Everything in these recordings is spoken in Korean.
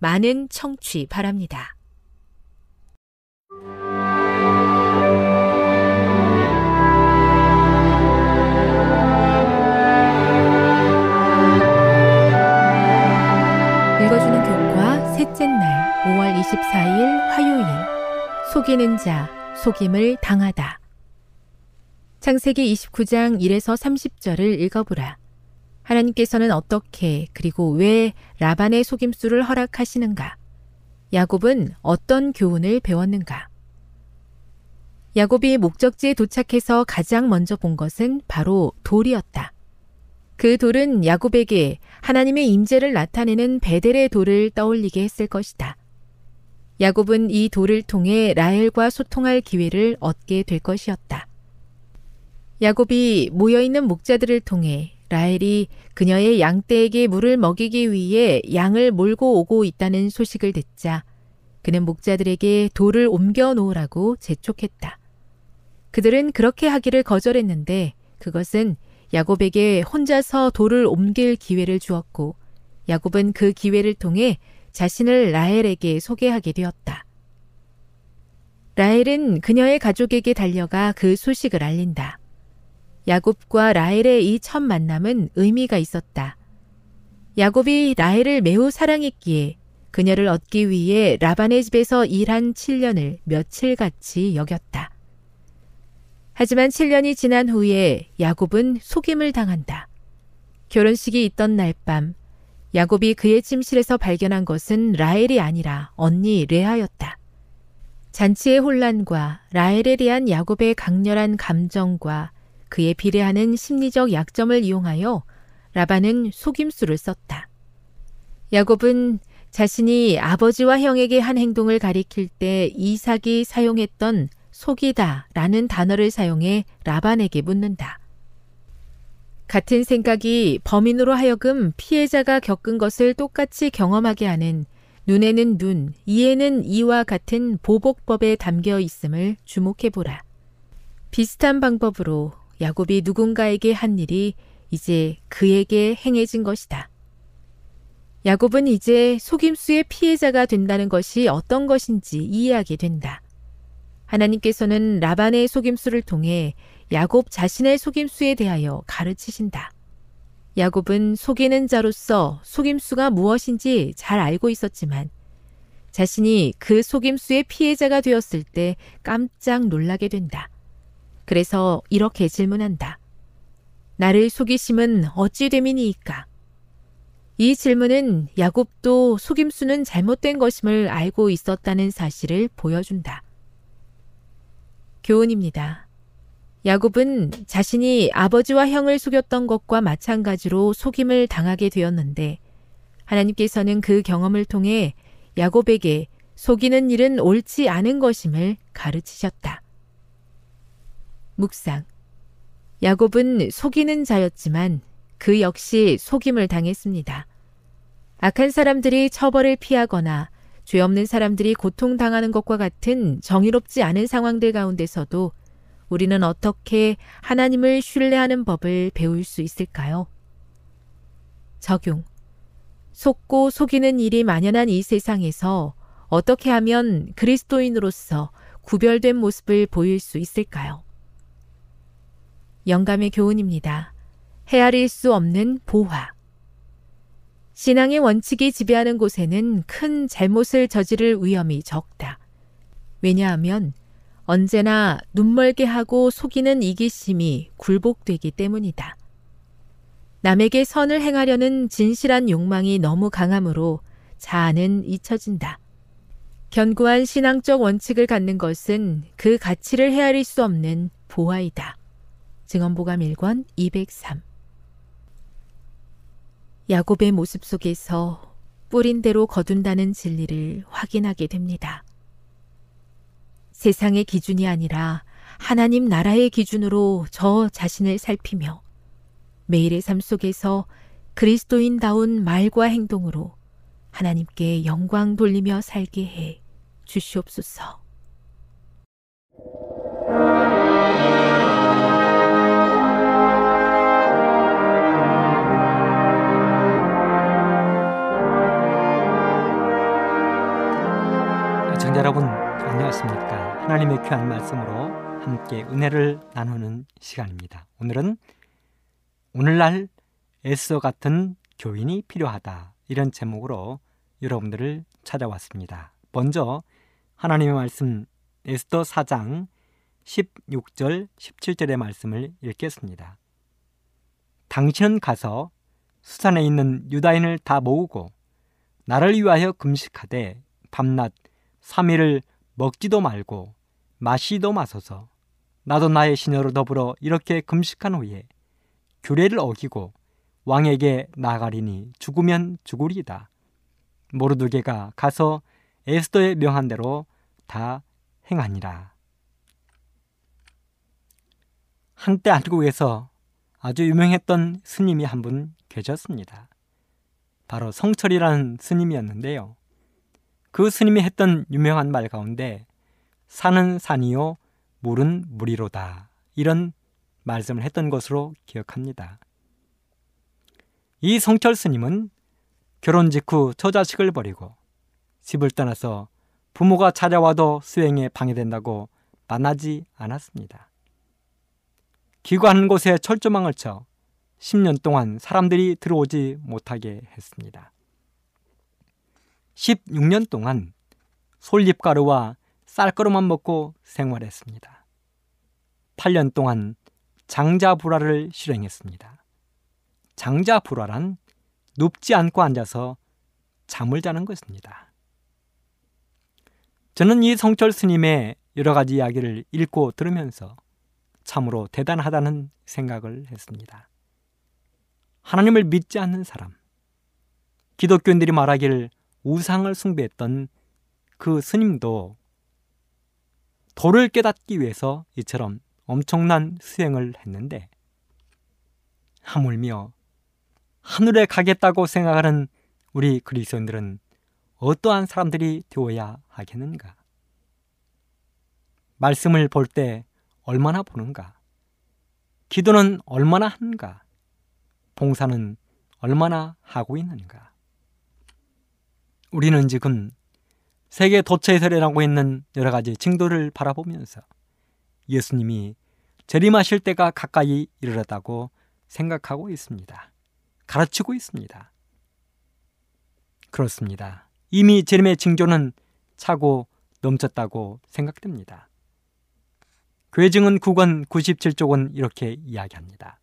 많은 청취 바랍니다. 읽어주는 교과 셋째 날 5월 24일 화요일 속이는 자, 속임을 당하다. 창세기 29장 1에서 30절을 읽어보라. 하나님께서는 어떻게 그리고 왜 라반의 속임수를 허락하시는가? 야곱은 어떤 교훈을 배웠는가? 야곱이 목적지에 도착해서 가장 먼저 본 것은 바로 돌이었다. 그 돌은 야곱에게 하나님의 임재를 나타내는 베델의 돌을 떠올리게 했을 것이다. 야곱은 이 돌을 통해 라헬과 소통할 기회를 얻게 될 것이었다. 야곱이 모여있는 목자들을 통해 라헬이 그녀의 양떼에게 물을 먹이기 위해 양을 몰고 오고 있다는 소식을 듣자 그는 목자들에게 돌을 옮겨 놓으라고 재촉했다. 그들은 그렇게 하기를 거절했는데 그것은 야곱에게 혼자서 돌을 옮길 기회를 주었고 야곱은 그 기회를 통해 자신을 라헬에게 소개하게 되었다. 라헬은 그녀의 가족에게 달려가 그 소식을 알린다. 야곱과 라헬의 이 첫 만남은 의미가 있었다. 야곱이 라헬을 매우 사랑했기에 그녀를 얻기 위해 라반의 집에서 일한 7년을 며칠같이 여겼다. 하지만 7년이 지난 후에 야곱은 속임을 당한다. 결혼식이 있던 날 밤, 야곱이 그의 침실에서 발견한 것은 라헬이 아니라 언니 레아였다. 잔치의 혼란과 라헬에 대한 야곱의 강렬한 감정과 그에 비례하는 심리적 약점을 이용하여 라반은 속임수를 썼다. 야곱은 자신이 아버지와 형에게 한 행동을 가리킬 때 이삭이 사용했던 속이다 라는 단어를 사용해 라반에게 묻는다. 같은 생각이 범인으로 하여금 피해자가 겪은 것을 똑같이 경험하게 하는 눈에는 눈, 이에는 이와 같은 보복법에 담겨 있음을 주목해보라. 비슷한 방법으로 야곱이 누군가에게 한 일이 이제 그에게 행해진 것이다. 야곱은 이제 속임수의 피해자가 된다는 것이 어떤 것인지 이해하게 된다. 하나님께서는 라반의 속임수를 통해 야곱 자신의 속임수에 대하여 가르치신다. 야곱은 속이는 자로서 속임수가 무엇인지 잘 알고 있었지만 자신이 그 속임수의 피해자가 되었을 때 깜짝 놀라게 된다. 그래서 이렇게 질문한다. 나를 속이심은 어찌 됨이니이까? 이 질문은 야곱도 속임수는 잘못된 것임을 알고 있었다는 사실을 보여준다. 교훈입니다. 야곱은 자신이 아버지와 형을 속였던 것과 마찬가지로 속임을 당하게 되었는데 하나님께서는 그 경험을 통해 야곱에게 속이는 일은 옳지 않은 것임을 가르치셨다. 묵상. 야곱은 속이는 자였지만 그 역시 속임을 당했습니다. 악한 사람들이 처벌을 피하거나 죄 없는 사람들이 고통당하는 것과 같은 정의롭지 않은 상황들 가운데서도 우리는 어떻게 하나님을 신뢰하는 법을 배울 수 있을까요? 적용. 속고 속이는 일이 만연한 이 세상에서 어떻게 하면 그리스도인으로서 구별된 모습을 보일 수 있을까요? 영감의 교훈입니다. 헤아릴 수 없는 보화. 신앙의 원칙이 지배하는 곳에는 큰 잘못을 저지를 위험이 적다. 왜냐하면 언제나 눈멀게 하고 속이는 이기심이 굴복되기 때문이다. 남에게 선을 행하려는 진실한 욕망이 너무 강하므로 자아는 잊혀진다. 견고한 신앙적 원칙을 갖는 것은 그 가치를 헤아릴 수 없는 보화이다. 증언보감 1권 203 야곱의 모습 속에서 뿌린 대로 거둔다는 진리를 확인하게 됩니다. 세상의 기준이 아니라 하나님 나라의 기준으로 저 자신을 살피며 매일의 삶 속에서 그리스도인다운 말과 행동으로 하나님께 영광 돌리며 살게 해 주시옵소서. 시청자 여러분 안녕하십니까? 하나님의 귀한 말씀으로 함께 은혜를 나누는 시간입니다. 오늘은 오늘날 에스더 같은 교인이 필요하다 이런 제목으로 여러분들을 찾아왔습니다. 먼저 하나님의 말씀 에스더 4장 16절 17절의 말씀을 읽겠습니다. 당신은 가서 수산에 있는 유다인을 다 모으고 나를 위하여 금식하되 밤낮 3일을 먹지도 말고 마시도 마소서 나도 나의 시녀로 더불어 이렇게 금식한 후에 규례를 어기고 왕에게 나가리니 죽으면 죽으리이다. 모르드게가 가서 에스더의 명한 대로 다 행하니라. 한때 한국에서 아주 유명했던 스님이 한 분 계셨습니다. 바로 성철이라는 스님이었는데요. 그 스님이 했던 유명한 말 가운데 산은 산이요 물은 물이로다 이런 말씀을 했던 것으로 기억합니다. 이 성철 스님은 결혼 직후 처자식을 버리고 집을 떠나서 부모가 찾아와도 수행에 방해된다고 만나지 않았습니다. 기관한 곳에 철조망을 쳐 10년 동안 사람들이 들어오지 못하게 했습니다. 16년 동안 솔잎가루와 쌀가루만 먹고 생활했습니다. 8년 동안 장자불화를 실행했습니다. 장자불화란 눕지 않고 앉아서 잠을 자는 것입니다. 저는 이 성철 스님의 여러 가지 이야기를 읽고 들으면서 참으로 대단하다는 생각을 했습니다. 하나님을 믿지 않는 사람, 기독교인들이 말하기를 우상을 숭배했던 그 스님도 도를 깨닫기 위해서 이처럼 엄청난 수행을 했는데 하물며 하늘에 가겠다고 생각하는 우리 그리스도인들은 어떠한 사람들이 되어야 하겠는가? 말씀을 볼 때 얼마나 보는가? 기도는 얼마나 하는가? 봉사는 얼마나 하고 있는가? 우리는 지금 세계 도처에서 일어나고 있는 여러 가지 징도를 바라보면서 예수님이 재림하실 때가 가까이 이르렀다고 생각하고 있습니다. 가르치고 있습니다. 그렇습니다. 이미 재림의 징조는 차고 넘쳤다고 생각됩니다. 괴증은 9권 97쪽은 이렇게 이야기합니다.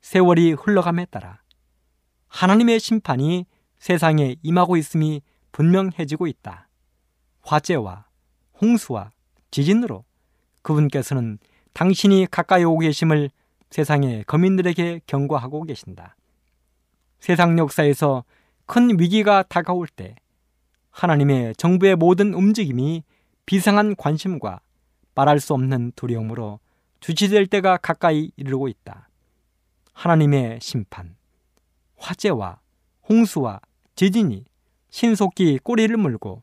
세월이 흘러감에 따라 하나님의 심판이 세상에 임하고 있음이 분명해지고 있다. 화재와 홍수와 지진으로 그분께서는 당신이 가까이 오고 계심을 세상의 거민들에게 경고하고 계신다. 세상 역사에서 큰 위기가 다가올 때 하나님의 정부의 모든 움직임이 비상한 관심과 말할 수 없는 두려움으로 주치될 때가 가까이 이르고 있다. 하나님의 심판, 화재와 홍수와 지진이 신속히 꼬리를 물고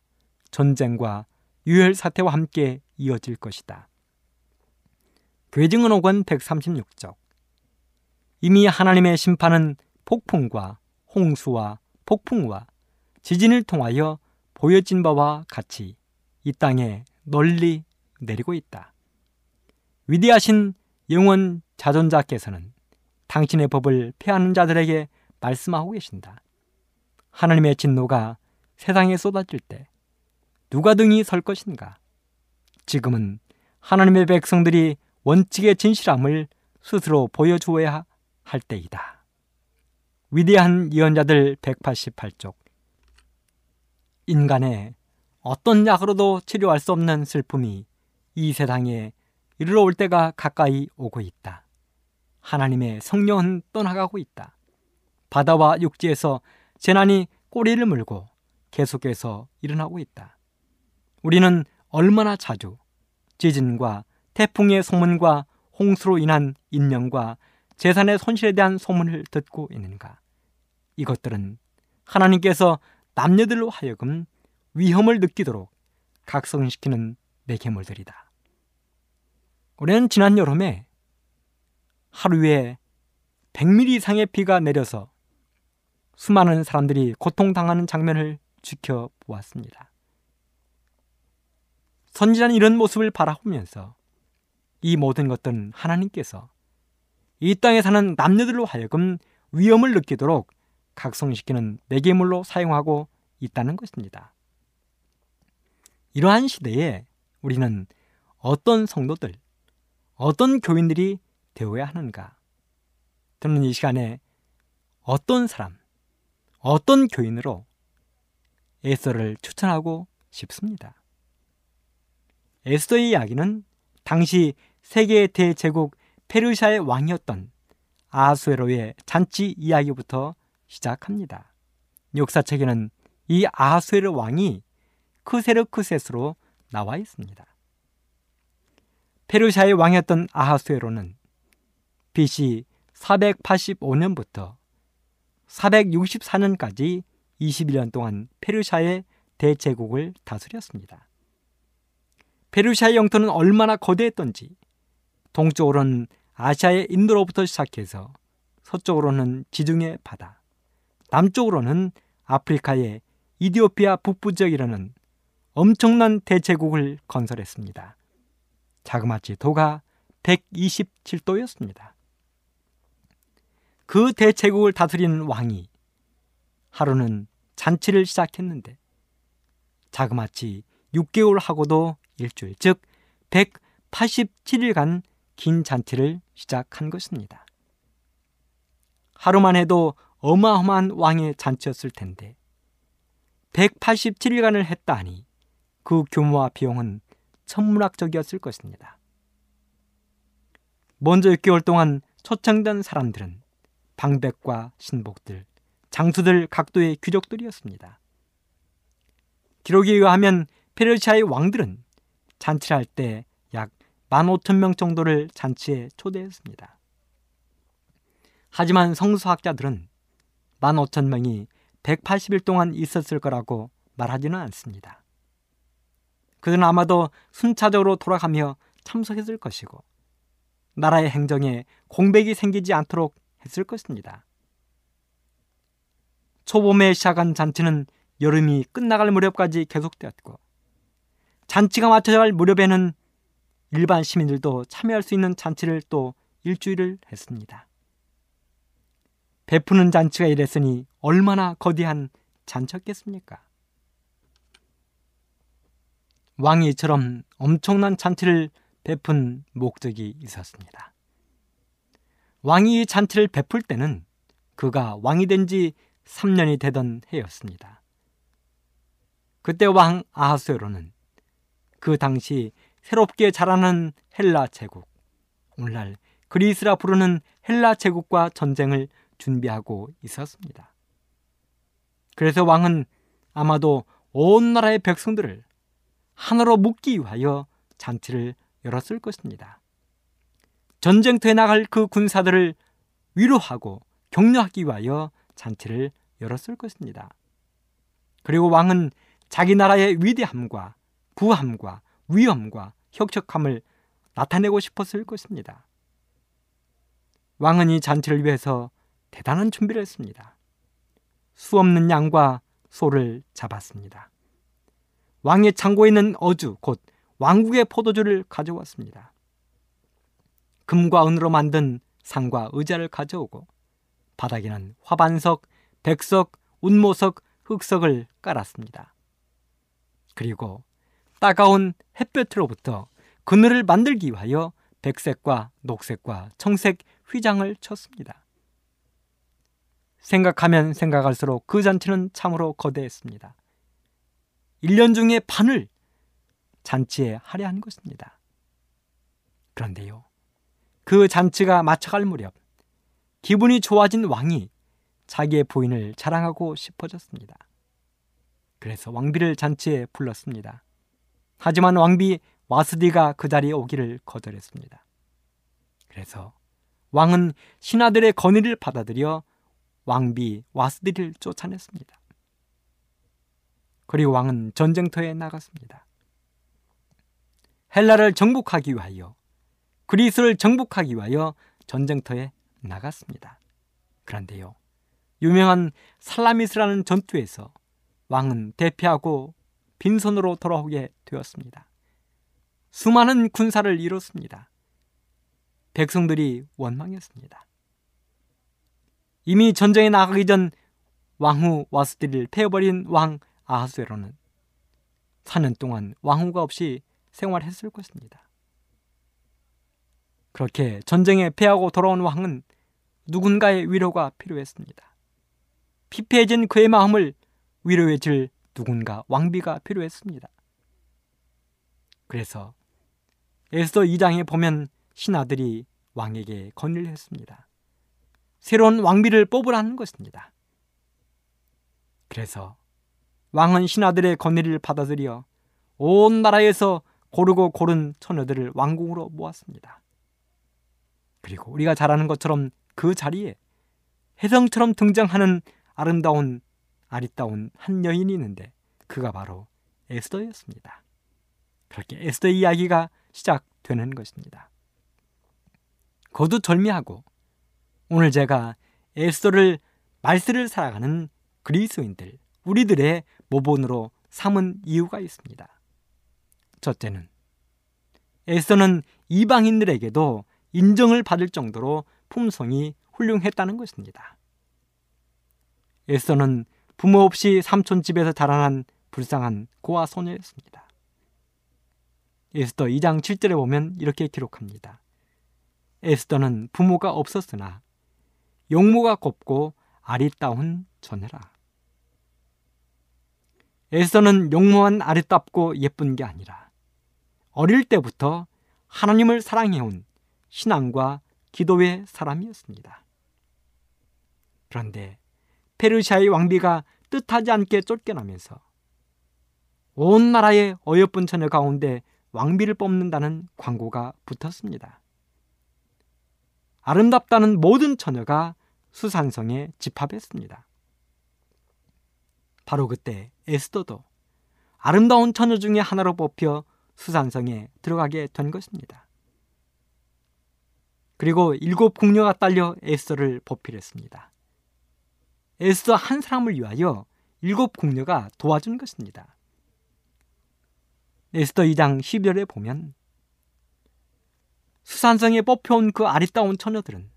전쟁과 유혈 사태와 함께 이어질 것이다. 괴증은 136쪽 이미 하나님의 심판은 폭풍과 홍수와 폭풍과 지진을 통하여 보여진 바와 같이 이 땅에 널리 내리고 있다. 위대하신 영원 자존자께서는 당신의 법을 폐하는 자들에게 말씀하고 계신다. 하나님의 진노가 세상에 쏟아질 때 누가 등이 설 것인가? 지금은 하나님의 백성들이 원칙의 진실함을 스스로 보여주어야 할 때이다. 위대한 예언자들 188쪽 인간의 어떤 약으로도 치료할 수 없는 슬픔이 이 세상에 이르러 올 때가 가까이 오고 있다. 하나님의 성령은 떠나가고 있다. 바다와 육지에서 재난이 꼬리를 물고 계속해서 일어나고 있다. 우리는 얼마나 자주 지진과 태풍의 소문과 홍수로 인한 인명과 재산의 손실에 대한 소문을 듣고 있는가? 이것들은 하나님께서 남녀들로 하여금 위험을 느끼도록 각성시키는 매개물들이다. 우리는 지난 여름에 하루에 100mm 이상의 비가 내려서 수많은 사람들이 고통당하는 장면을 지켜보았습니다. 선지자는 이런 모습을 바라보면서 이 모든 것들은 하나님께서 이 땅에 사는 남녀들로 하여금 위험을 느끼도록 각성시키는 매개물로 사용하고 있다는 것입니다. 이러한 시대에 우리는 어떤 성도들, 어떤 교인들이 되어야 하는가? 저는 이 시간에 어떤 사람, 어떤 교인으로 에스더를 추천하고 싶습니다. 에스더의 이야기는 당시 세계 대제국 페르시아의 왕이었던 아수에로의 잔치 이야기부터 시작합니다. 역사책에는 이 아수에르 왕이 크세르크셋으로 나와 있습니다. 페르시아의 왕이었던 아하수에로는 BC 485년부터 464년까지 21년 동안 페르시아의 대제국을 다스렸습니다. 페르시아의 영토는 얼마나 거대했던지 동쪽으로는 아시아의 인도로부터 시작해서 서쪽으로는 지중해 바다, 남쪽으로는 아프리카의 이디오피아 북부 지역이라는 엄청난 대제국을 건설했습니다. 자그마치 도가 127도였습니다. 그 대제국을 다스리는 왕이 하루는 잔치를 시작했는데 자그마치 6개월 하고도 일주일, 즉 187일간 긴 잔치를 시작한 것입니다. 하루만 해도 어마어마한 왕의 잔치였을 텐데 187일간을 했다 하니 그 규모와 비용은 천문학적이었을 것입니다. 먼저 6개월 동안 초청된 사람들은 방백과 신복들, 장수들 각도의 귀족들이었습니다. 기록에 의하면 페르시아의 왕들은 잔치를 할 때 약 15,000명 정도를 잔치에 초대했습니다. 하지만 성수학자들은 15,000명이 180일 동안 있었을 거라고 말하지는 않습니다. 그들은 아마도 순차적으로 돌아가며 참석했을 것이고 나라의 행정에 공백이 생기지 않도록 했을 것입니다. 초봄에 시작한 잔치는 여름이 끝나갈 무렵까지 계속되었고 잔치가 맞춰갈 무렵에는 일반 시민들도 참여할 수 있는 잔치를 또 일주일을 했습니다. 베푸는 잔치가 이랬으니 얼마나 거대한 잔치였겠습니까? 왕이 이처럼 엄청난 잔치를 베푼 목적이 있었습니다. 왕이 이 잔치를 베풀 때는 그가 왕이 된 지 3년이 되던 해였습니다. 그때 왕 아하수에로는 그 당시 새롭게 자라는 헬라 제국. 오늘날 그리스라 부르는 헬라 제국과 전쟁을 준비하고 있었습니다. 그래서 왕은 아마도 온 나라의 백성들을 하나로 묶기 위하여 잔치를 열었을 것입니다. 전쟁터에 나갈 그 군사들을 위로하고 격려하기 위하여 잔치를 열었을 것입니다. 그리고 왕은 자기 나라의 위대함과 부함과 위엄과 혁혁함을 나타내고 싶었을 것입니다. 왕은 이 잔치를 위해서 대단한 준비를 했습니다. 수 없는 양과 소를 잡았습니다. 왕의 창고에 있는 어주, 곧 왕국의 포도주를 가져왔습니다. 금과 은으로 만든 상과 의자를 가져오고 바닥에는 화반석, 백석, 운모석, 흑석을 깔았습니다. 그리고 따가운 햇볕으로부터 그늘을 만들기 위하여 백색과 녹색과 청색 휘장을 쳤습니다. 생각하면 생각할수록 그 잔치는 참으로 거대했습니다. 1년 중에 반을 잔치에 할애한 것입니다. 그런데요, 그 잔치가 마쳐갈 무렵 기분이 좋아진 왕이 자기의 부인을 자랑하고 싶어졌습니다. 그래서 왕비를 잔치에 불렀습니다. 하지만 왕비 와스디가 그 자리에 오기를 거절했습니다. 그래서 왕은 신하들의 건의를 받아들여 왕비 와스디를 쫓아냈습니다. 그리고 왕은 전쟁터에 나갔습니다. 헬라를 정복하기 위하여 그리스를 정복하기 위하여 전쟁터에 나갔습니다. 그런데요. 유명한 살라미스라는 전투에서 왕은 대피하고 빈손으로 돌아오게 되었습니다. 수많은 군사를 이뤘습니다. 백성들이 원망했습니다. 이미 전쟁에 나가기 전 왕후 와스디를 패버린 왕 아하수에로는 사는 동안 왕후가 없이 생활했을 것입니다. 그렇게 전쟁에 패하고 돌아온 왕은 누군가의 위로가 필요했습니다. 피폐해진 그의 마음을 위로해 줄 누군가 왕비가 필요했습니다. 그래서 에스더 2장에 보면 신하들이 왕에게 건의를 했습니다. 새로운 왕비를 뽑으라는 것입니다. 그래서 왕은 신하들의 건의를 받아들여 온 나라에서 고르고 고른 처녀들을 왕궁으로 모았습니다. 그리고 우리가 잘 아는 것처럼 그 자리에 혜성처럼 등장하는 아름다운 아리따운 한 여인이 있는데 그가 바로 에스더였습니다. 그렇게 에스더 이야기가 시작되는 것입니다. 거두절미하고 오늘 제가 에스더를 말세를 살아가는 그리스인들 우리들의 모본으로 삼은 이유가 있습니다. 첫째는 에스더는 이방인들에게도 인정을 받을 정도로 품성이 훌륭했다는 것입니다. 에스더는 부모 없이 삼촌 집에서 자라난 불쌍한 고아 소녀였습니다. 에스더 2장 7절에 보면 이렇게 기록합니다. 에스더는 부모가 없었으나 용모가 곱고 아리따운 전해라. 에스더는 용모한 아리따고 예쁜 게 아니라 어릴 때부터 하나님을 사랑해온 신앙과 기도의 사람이었습니다. 그런데 페르시아의 왕비가 뜻하지 않게 쫓겨나면서 온 나라의 어여쁜 처녀 가운데 왕비를 뽑는다는 광고가 붙었습니다. 아름답다는 모든 처녀가 수산성에 집합했습니다. 바로 그때 에스더도 아름다운 처녀 중의 하나로 뽑혀 수산성에 들어가게 된 것입니다. 그리고 일곱 궁녀가 딸려 에스더를 보필했습니다. 에스더 한 사람을 위하여 일곱 궁녀가 도와준 것입니다. 에스더 2장 12절에 보면 수산성에 뽑혀온 그 아리따운 처녀들은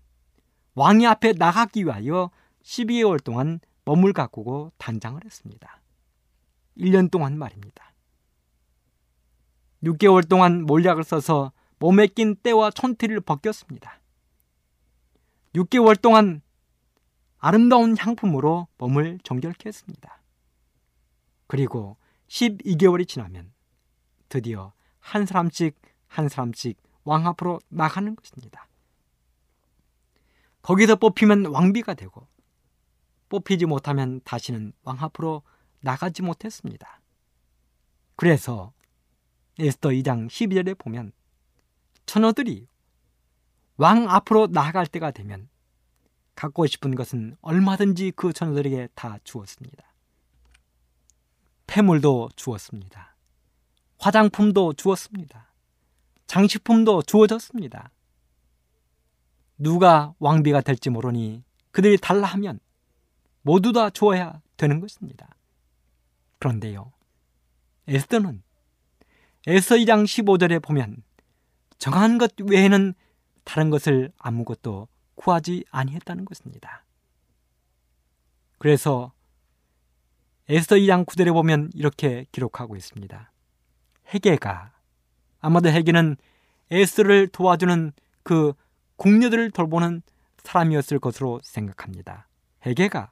왕이 앞에 나가기 위하여 12개월 동안 머물 가꾸고 단장을 했습니다. 1년 동안 말입니다. 6개월 동안 몰약을 써서 몸에 낀 때와 촌티를 벗겼습니다. 6개월 동안 아름다운 향품으로 몸을 정결케 했습니다. 그리고 12개월이 지나면 드디어 한 사람씩 한 사람씩 왕 앞으로 나가는 것입니다. 거기서 뽑히면 왕비가 되고 뽑히지 못하면 다시는 왕 앞으로 나가지 못했습니다. 그래서 에스더 2장 12절에 보면 처녀들이 왕 앞으로 나아갈 때가 되면 갖고 싶은 것은 얼마든지 그 처녀들에게 다 주었습니다. 폐물도 주었습니다. 화장품도 주었습니다. 장식품도 주어졌습니다. 누가 왕비가 될지 모르니 그들이 달라 하면 모두 다 주어야 되는 것입니다. 그런데요. 에스더는 에스더 2장 15절에 보면 정한 것 외에는 다른 것을 아무것도 구하지 아니했다는 것입니다. 그래서 에스더 2장 9절에 보면 이렇게 기록하고 있습니다. 헤게가 아마도 헤게는 에스더를 도와주는 그 궁녀들을 돌보는 사람이었을 것으로 생각합니다. 헤게가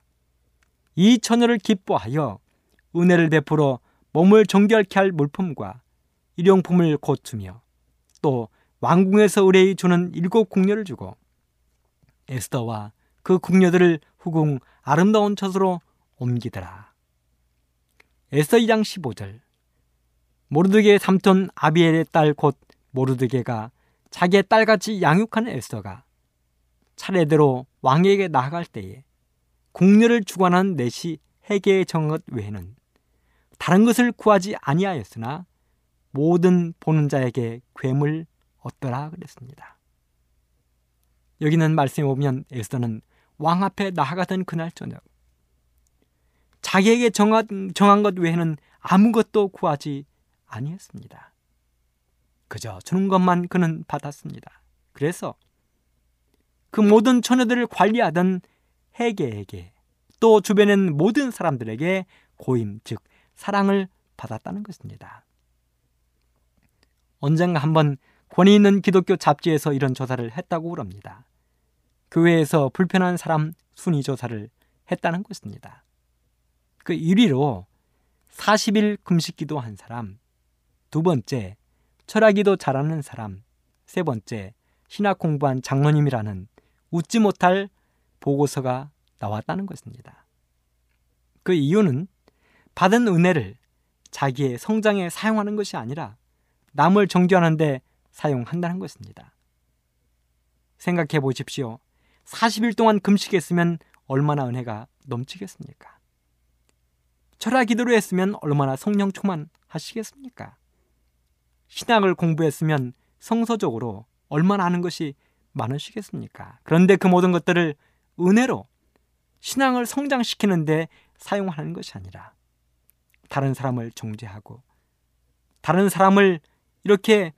이 처녀를 기뻐하여 은혜를 베풀어 몸을 정결케 할 물품과 일용품을 고추며 또 왕궁에서 의뢰이 주는 일곱 궁녀를 주고 에스더와 그 궁녀들을 후궁 아름다운 처소로 옮기더라. 에스더 2장 15절 모르드게의 삼촌 아비엘의 딸 곧 모르드게가 자기의 딸같이 양육하는 에스더가 차례대로 왕에게 나아갈 때에 궁녀를 주관한 넷이 해계의 정것 외에는 다른 것을 구하지 아니하였으나 모든 보는 자에게 괴물 얻더라 그랬습니다. 여기는 말씀에 보면 에스더는 왕 앞에 나아가던 그날 저녁 자기에게 정한, 정한 것 외에는 아무것도 구하지 아니했습니다. 그저 주는 것만 그는 받았습니다. 그래서 그 모든 처녀들을 관리하던 해계에게 또 주변엔 모든 사람들에게 고임 즉 사랑을 받았다는 것입니다. 언젠가 한번 권위 있는 기독교 잡지에서 이런 조사를 했다고 그럽니다. 교회에서 불편한 사람 순위 조사를 했다는 것입니다. 그 1위로 40일 금식 기도 한 사람, 두 번째 철학기도 잘하는 사람, 세 번째 신학 공부한 장로님이라는 웃지 못할 보고서가 나왔다는 것입니다. 그 이유는 받은 은혜를 자기의 성장에 사용하는 것이 아니라 남을 정죄하는데 사용한다는 것입니다. 생각해 보십시오. 40일 동안 금식했으면 얼마나 은혜가 넘치겠습니까? 철학 기도를 했으면 얼마나 성령 충만하시겠습니까? 신학을 공부했으면 성서적으로 얼마나 아는 것이 많으시겠습니까? 그런데 그 모든 것들을 은혜로 신앙을 성장시키는데 사용하는 것이 아니라 다른 사람을 정죄하고 다른 사람을 이렇게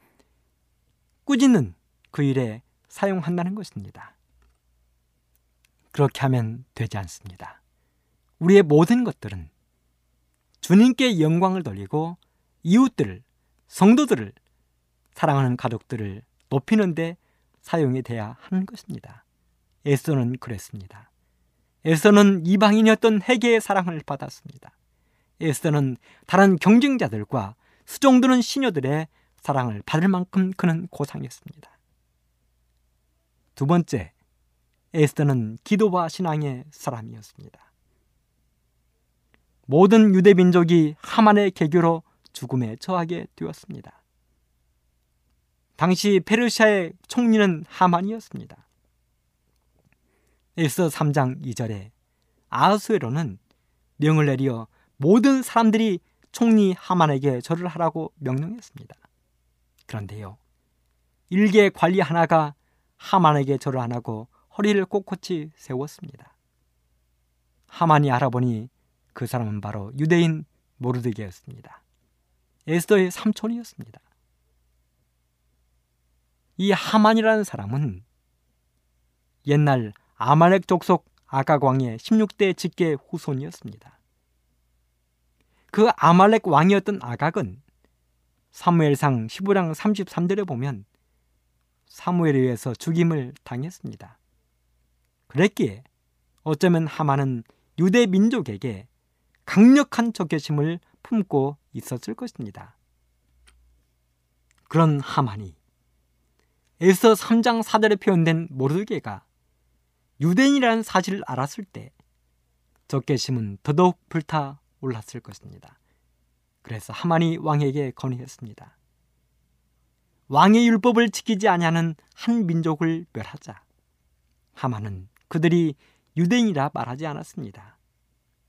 꾸짖는 그 일에 사용한다는 것입니다. 그렇게 하면 되지 않습니다. 우리의 모든 것들은 주님께 영광을 돌리고 이웃들을, 성도들을, 사랑하는 가족들을 높이는데 사용이 돼야 하는 것입니다. 에스더는 그랬습니다. 에스더는 이방인이었던 해계의 사랑을 받았습니다. 에스더는 다른 경쟁자들과 수종드는 시녀들의 사랑을 받을 만큼 그는 고상했습니다. 두 번째, 에스더는 기도와 신앙의 사람이었습니다. 모든 유대 민족이 하만의 개교로 죽음에 처하게 되었습니다. 당시 페르시아의 총리는 하만이었습니다. 에스더 3장 2절에 아하수에로는 명을 내리어 모든 사람들이 총리 하만에게 절을 하라고 명령했습니다. 그런데요. 일개 관리 하나가 하만에게 절을 안 하고 허리를 꼿꼿이 세웠습니다. 하만이 알아보니 그 사람은 바로 유대인 모르드게였습니다. 에스더의 삼촌이었습니다. 이 하만이라는 사람은 옛날 아말렉 족속 아각 왕의 16대 직계 후손이었습니다. 그 아말렉 왕이었던 아각은 사무엘상 15장 33절에 보면 사무엘에 의해서 죽임을 당했습니다. 그랬기에 어쩌면 하만은 유대 민족에게 강력한 적개심을 품고 있었을 것입니다. 그런 하만이 에서 3장 4절에 표현된 모르드게가 유대인이라는 사실을 알았을 때 적개심은 더더욱 불타 올랐을 것입니다. 그래서 하만이 왕에게 건의했습니다. 왕의 율법을 지키지 아니하는 한 민족을 멸하자. 하만은 그들이 유대인이라 말하지 않았습니다.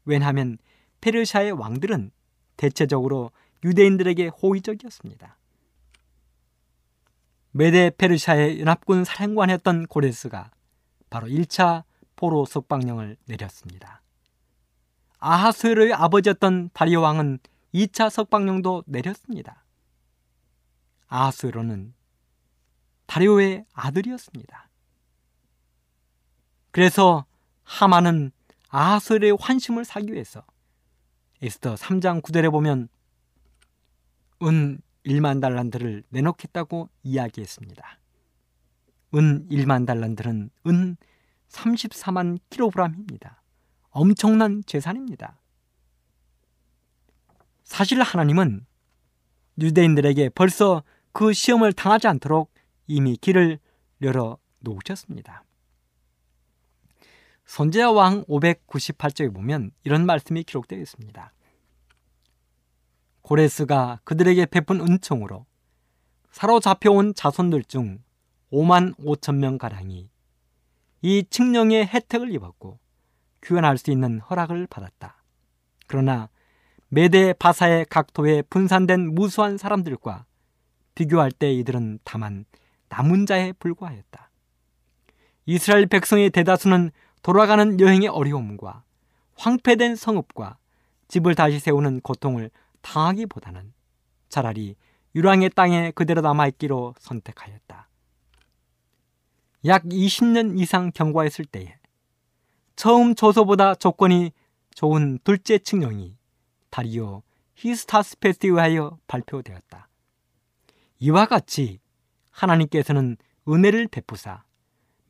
왜냐하면 페르시아의 왕들은 대체적으로 유대인들에게 호의적이었습니다. 메데 페르시아의 연합군 사령관이었던 고레스가 바로 1차 포로 석방령을 내렸습니다. 아하수에로의 아버지였던 다리오 왕은 2차 석방령도 내렸습니다. 아하수에로는 다리오의 아들이었습니다. 그래서 하만은 아하수에로의 환심을 사기 위해서 에스더 3장 9절에 보면 은 1만 달란트를 내놓겠다고 이야기했습니다. 은 1만 달란트는 은 34만 킬로그램입니다. 엄청난 재산입니다. 사실 하나님은 유대인들에게 벌써 그 시험을 당하지 않도록 이미 길을 열어 놓으셨습니다. 선제야 왕 598쪽에 보면 이런 말씀이 기록되어 있습니다. 고레스가 그들에게 베푼 은총으로 사로잡혀온 자손들 중 5만 5천 명 가량이 이 칙령의 혜택을 입었고 귀환할 수 있는 허락을 받았다. 그러나 메대 바사의 각도에 분산된 무수한 사람들과 비교할 때 이들은 다만 남은 자에 불과하였다. 이스라엘 백성의 대다수는 돌아가는 여행의 어려움과 황폐된 성읍과 집을 다시 세우는 고통을 당하기보다는 차라리 유랑의 땅에 그대로 남아있기로 선택하였다. 약 20년 이상 경과했을 때에 처음 조소보다 조건이 좋은 둘째 칙령이 다리오 히스타스페스에 의하여 발표되었다. 이와 같이 하나님께서는 은혜를 베푸사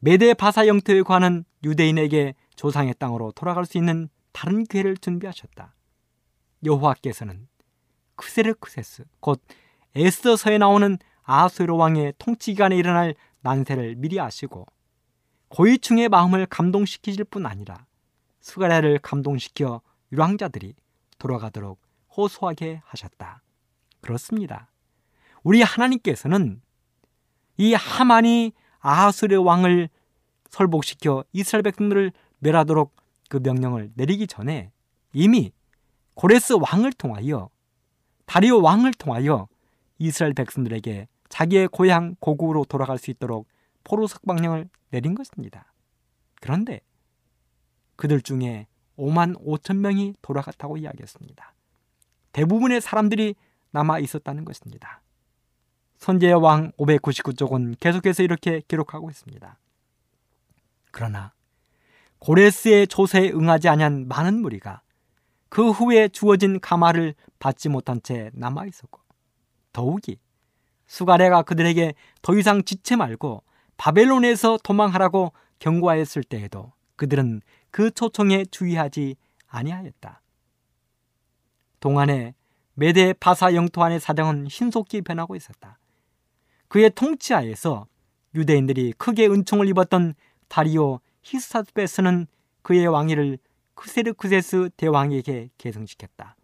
메데 바사 영토에 관한 유대인에게 조상의 땅으로 돌아갈 수 있는 다른 기회를 준비하셨다. 여호와께서는 크세르크세스 곧 에스더서에 나오는 아수르 왕의 통치 기간에 일어날 난세를 미리 아시고 고위층의 마음을 감동시키실 뿐 아니라 스가랴를 감동시켜 유랑자들이 돌아가도록 호소하게 하셨다. 그렇습니다. 우리 하나님께서는 이 하만이 아하스르 왕을 설복시켜 이스라엘 백성들을 멸하도록 그 명령을 내리기 전에 이미 고레스 왕을 통하여 다리오 왕을 통하여 이스라엘 백성들에게 자기의 고향 고국으로 돌아갈 수 있도록 포로 석방령을 내린 것입니다. 그런데 그들 중에 5만 5천 명이 돌아갔다고 이야기했습니다. 대부분의 사람들이 남아 있었다는 것입니다. 선제의 왕 599쪽은 계속해서 이렇게 기록하고 있습니다. 그러나 고레스의 조세에 응하지 아니한 많은 무리가 그 후에 주어진 가마를 받지 못한 채 남아 있었고 더욱이 수가레가 그들에게 더 이상 지체 말고 바벨론에서 도망하라고 경고하였을 때에도 그들은 그 초청에 주의하지 아니하였다. 동안에 메데 바사 영토 안의 사정은 신속히 변하고 있었다. 그의 통치하에서 유대인들이 크게 은총을 입었던 다리오 히스타스베스는 그의 왕위를 크세르크세스 대왕에게 계승시켰다.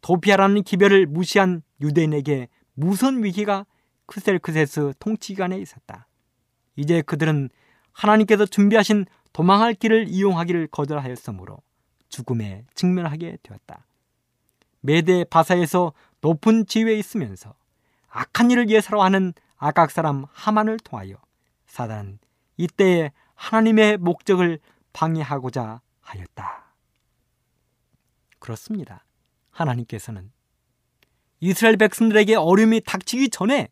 도피아라는 기별을 무시한 유대인에게 무선 위기가 크셀크세스 통치기간에 있었다. 이제 그들은 하나님께서 준비하신 도망할 길을 이용하기를 거절하였으므로 죽음에 직면하게 되었다. 메대 바사에서 높은 지위에 있으면서 악한 일을 예사로 하는 아각 사람 하만을 통하여 사단은 이때에 하나님의 목적을 방해하고자 하였다. 그렇습니다. 하나님께서는 이스라엘 백성들에게 어려움이 닥치기 전에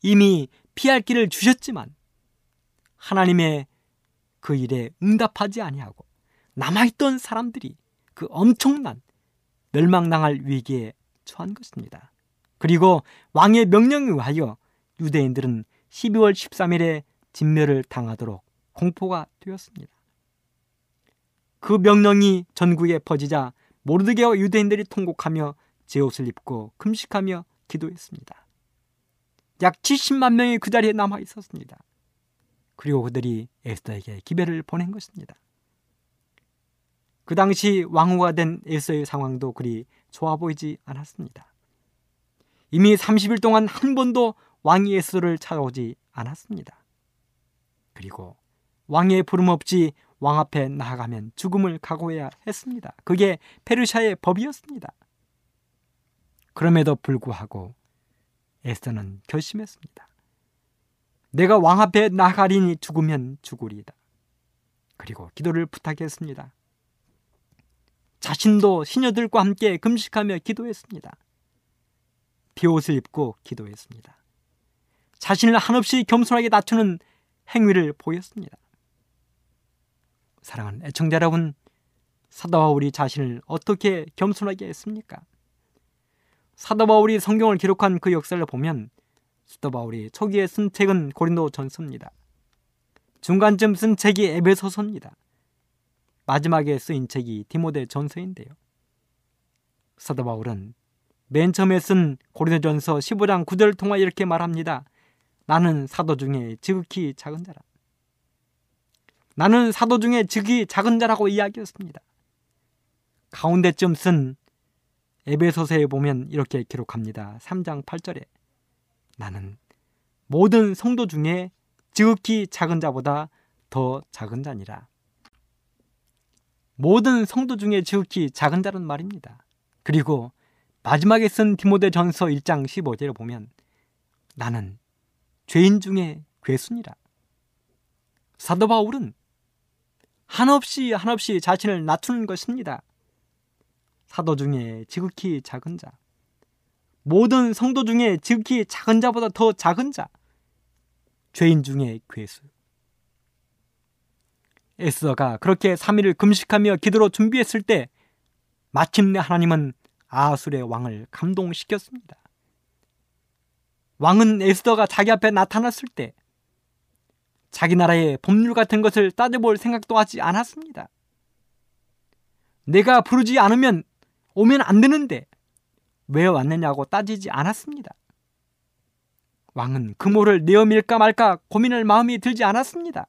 이미 피할 길을 주셨지만 하나님의 그 일에 응답하지 아니하고 남아있던 사람들이 그 엄청난 멸망당할 위기에 처한 것입니다. 그리고 왕의 명령에 의하여 유대인들은 12월 13일에 진멸을 당하도록 공포가 되었습니다. 그 명령이 전국에 퍼지자 모르드게와 유대인들이 통곡하며 제 옷을 입고 금식하며 기도했습니다. 약 70만 명이 그 자리에 남아 있었습니다. 그리고 그들이 에스더에게 기별을 보낸 것입니다. 그 당시 왕후가 된 에스더의 상황도 그리 좋아 보이지 않았습니다. 이미 30일 동안 한 번도 왕이 에스더를 찾아오지 않았습니다. 그리고 왕의 부름 없이 왕 앞에 나아가면 죽음을 각오해야 했습니다. 그게 페르시아의 법이었습니다. 그럼에도 불구하고 에스더는 결심했습니다. 내가 왕 앞에 나가리니 죽으면 죽으리다. 그리고 기도를 부탁했습니다. 자신도 시녀들과 함께 금식하며 기도했습니다. 비옷을 입고 기도했습니다. 자신을 한없이 겸손하게 낮추는 행위를 보였습니다. 사랑하는 애청자 여러분, 사도 바울이 자신을 어떻게 겸손하게 했습니까? 사도 바울이 성경을 기록한 그 역사를 보면 사도 바울이 초기에 쓴 책은 고린도 전서입니다. 중간쯤 쓴 책이 에베소서입니다. 마지막에 쓰인 책이 디모데 전서인데요. 사도 바울은 맨 처음에 쓴 고린도전서 15장 9절을 통하 이렇게 말합니다. 나는 사도 중에 지극히 작은 자라. 나는 사도 중에 지극히 작은 자라고 이야기했습니다. 가운데쯤 쓴 에베소서에 보면 이렇게 기록합니다. 3장 8절에 나는 모든 성도 중에 지극히 작은 자보다 더 작은 자니라. 모든 성도 중에 지극히 작은 자는 말입니다. 그리고 마지막에 쓴 디모데 전서 1장 15절에 보면 나는 죄인 중에 괴순이라. 사도 바울은 한없이 한없이 자신을 낮추는 것입니다. 사도 중에 지극히 작은 자, 모든 성도 중에 지극히 작은 자보다 더 작은 자, 죄인 중에 괴수. 에스더가 그렇게 3일을 금식하며 기도로 준비했을 때 마침내 하나님은 아술의 왕을 감동시켰습니다. 왕은 에스더가 자기 앞에 나타났을 때 자기 나라의 법률 같은 것을 따져볼 생각도 하지 않았습니다. 내가 부르지 않으면 오면 안 되는데 왜 왔느냐고 따지지 않았습니다. 왕은 금호를 내어밀까 말까 고민할 마음이 들지 않았습니다.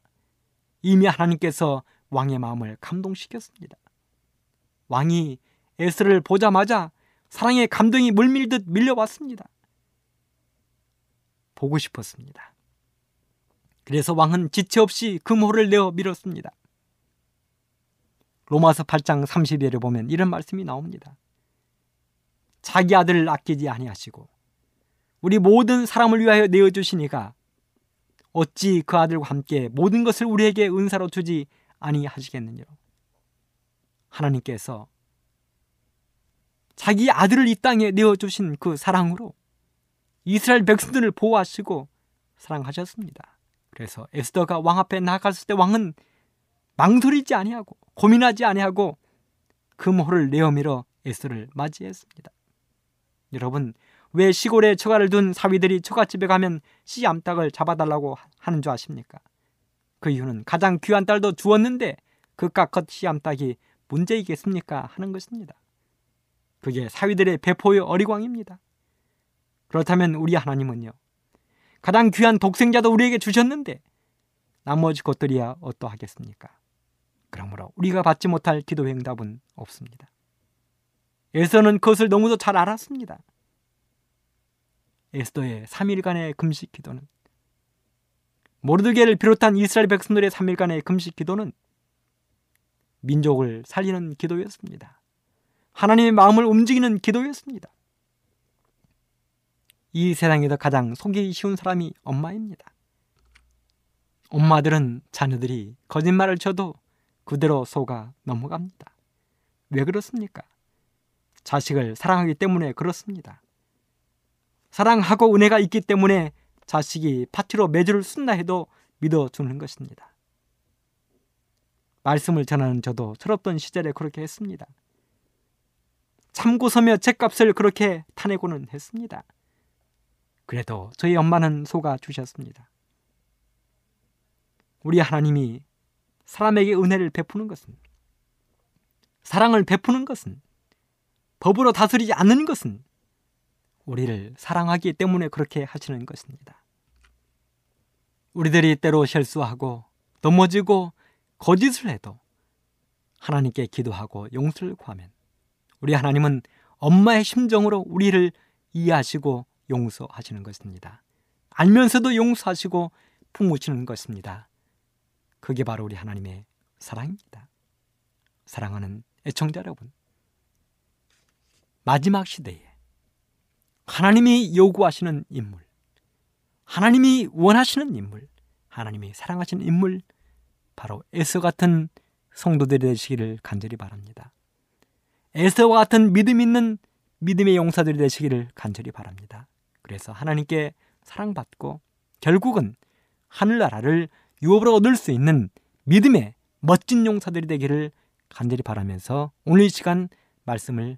이미 하나님께서 왕의 마음을 감동시켰습니다. 왕이 에스를 보자마자 사랑의 감동이 물밀듯 밀려왔습니다. 보고 싶었습니다. 그래서 왕은 지체 없이 금호를 내어 밀었습니다. 로마서 8장 30절에 보면 이런 말씀이 나옵니다. 자기 아들을 아끼지 아니하시고 우리 모든 사람을 위하여 내어 주시니가 어찌 그 아들과 함께 모든 것을 우리에게 은사로 주지 아니하시겠느냐. 하나님께서 자기 아들을 이 땅에 내어 주신 그 사랑으로 이스라엘 백성들을 보호하시고 사랑하셨습니다. 그래서 에스더가 왕 앞에 나갔을 때 왕은 망설이지 아니하고 고민하지 아니하고 금호를 내어밀어 에스더를 맞이했습니다. 여러분 왜 시골에 처가를 둔 사위들이 처갓집에 가면 씨 암탉을 잡아달라고 하는 줄 아십니까? 그 이유는 가장 귀한 딸도 주었는데 그깟 씨 암탉이 문제이겠습니까? 하는 것입니다. 그게 사위들의 배포의 어리광입니다. 그렇다면 우리 하나님은요. 가장 귀한 독생자도 우리에게 주셨는데 나머지 것들이야 어떠하겠습니까? 그러므로 우리가 받지 못할 기도의 응답은 없습니다. 에서는 그것을 너무도 잘 알았습니다. 에스더의 3일간의 금식 기도는 모르드게를 비롯한 이스라엘 백성들의 3일간의 금식 기도는 민족을 살리는 기도였습니다. 하나님의 마음을 움직이는 기도였습니다. 이 세상에서 가장 속이 쉬운 사람이 엄마입니다. 엄마들은 자녀들이 거짓말을 쳐도 그대로 속아 넘어갑니다. 왜 그렇습니까? 자식을 사랑하기 때문에 그렇습니다. 사랑하고 은혜가 있기 때문에 자식이 파티로 매주를 쓴다 해도 믿어주는 것입니다. 말씀을 전하는 저도 철없던 시절에 그렇게 했습니다. 참고 서며 책값을 그렇게 타내고는 했습니다. 그래도 저희 엄마는 속아 주셨습니다. 우리 하나님이 사람에게 은혜를 베푸는 것은 사랑을 베푸는 것은 법으로 다스리지 않는 것은 우리를 사랑하기 때문에 그렇게 하시는 것입니다. 우리들이 때로 실수하고 넘어지고 거짓을 해도 하나님께 기도하고 용서를 구하면 우리 하나님은 엄마의 심정으로 우리를 이해하시고 용서하시는 것입니다. 알면서도 용서하시고 품으시는 것입니다. 그게 바로 우리 하나님의 사랑입니다. 사랑하는 애청자 여러분. 마지막 시대에 하나님이 요구하시는 인물, 하나님이 원하시는 인물, 하나님이 사랑하시는 인물, 바로 에서 같은 성도들이 되시기를 간절히 바랍니다. 에서와 같은 믿음 있는 믿음의 용사들이 되시기를 간절히 바랍니다. 그래서 하나님께 사랑받고 결국은 하늘나라를 유업으로 얻을 수 있는 믿음의 멋진 용사들이 되기를 간절히 바라면서 오늘 이 시간 말씀을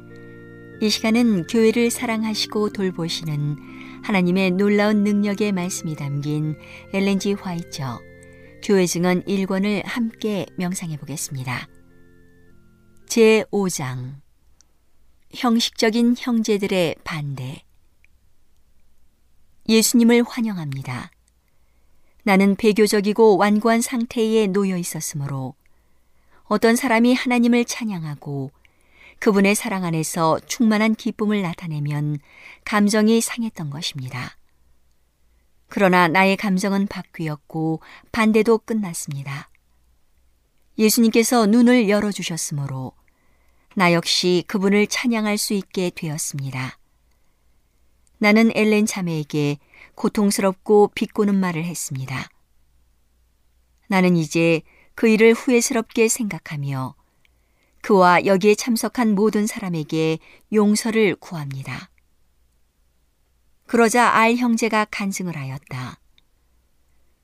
이 시간은 교회를 사랑하시고 돌보시는 하나님의 놀라운 능력의 말씀이 담긴 엘렌지 화이처 교회 증언 1권을 함께 명상해 보겠습니다. 제 5장 형식적인 형제들의 반대 예수님을 환영합니다. 나는 배교적이고 완고한 상태에 놓여 있었으므로 어떤 사람이 하나님을 찬양하고 그분의 사랑 안에서 충만한 기쁨을 나타내면 감정이 상했던 것입니다. 그러나 나의 감정은 바뀌었고 반대도 끝났습니다. 예수님께서 눈을 열어주셨으므로 나 역시 그분을 찬양할 수 있게 되었습니다. 나는 엘렌 자매에게 고통스럽고 비꼬는 말을 했습니다. 나는 이제 그 일을 후회스럽게 생각하며 그와 여기에 참석한 모든 사람에게 용서를 구합니다. 그러자 알 형제가 간증을 하였다.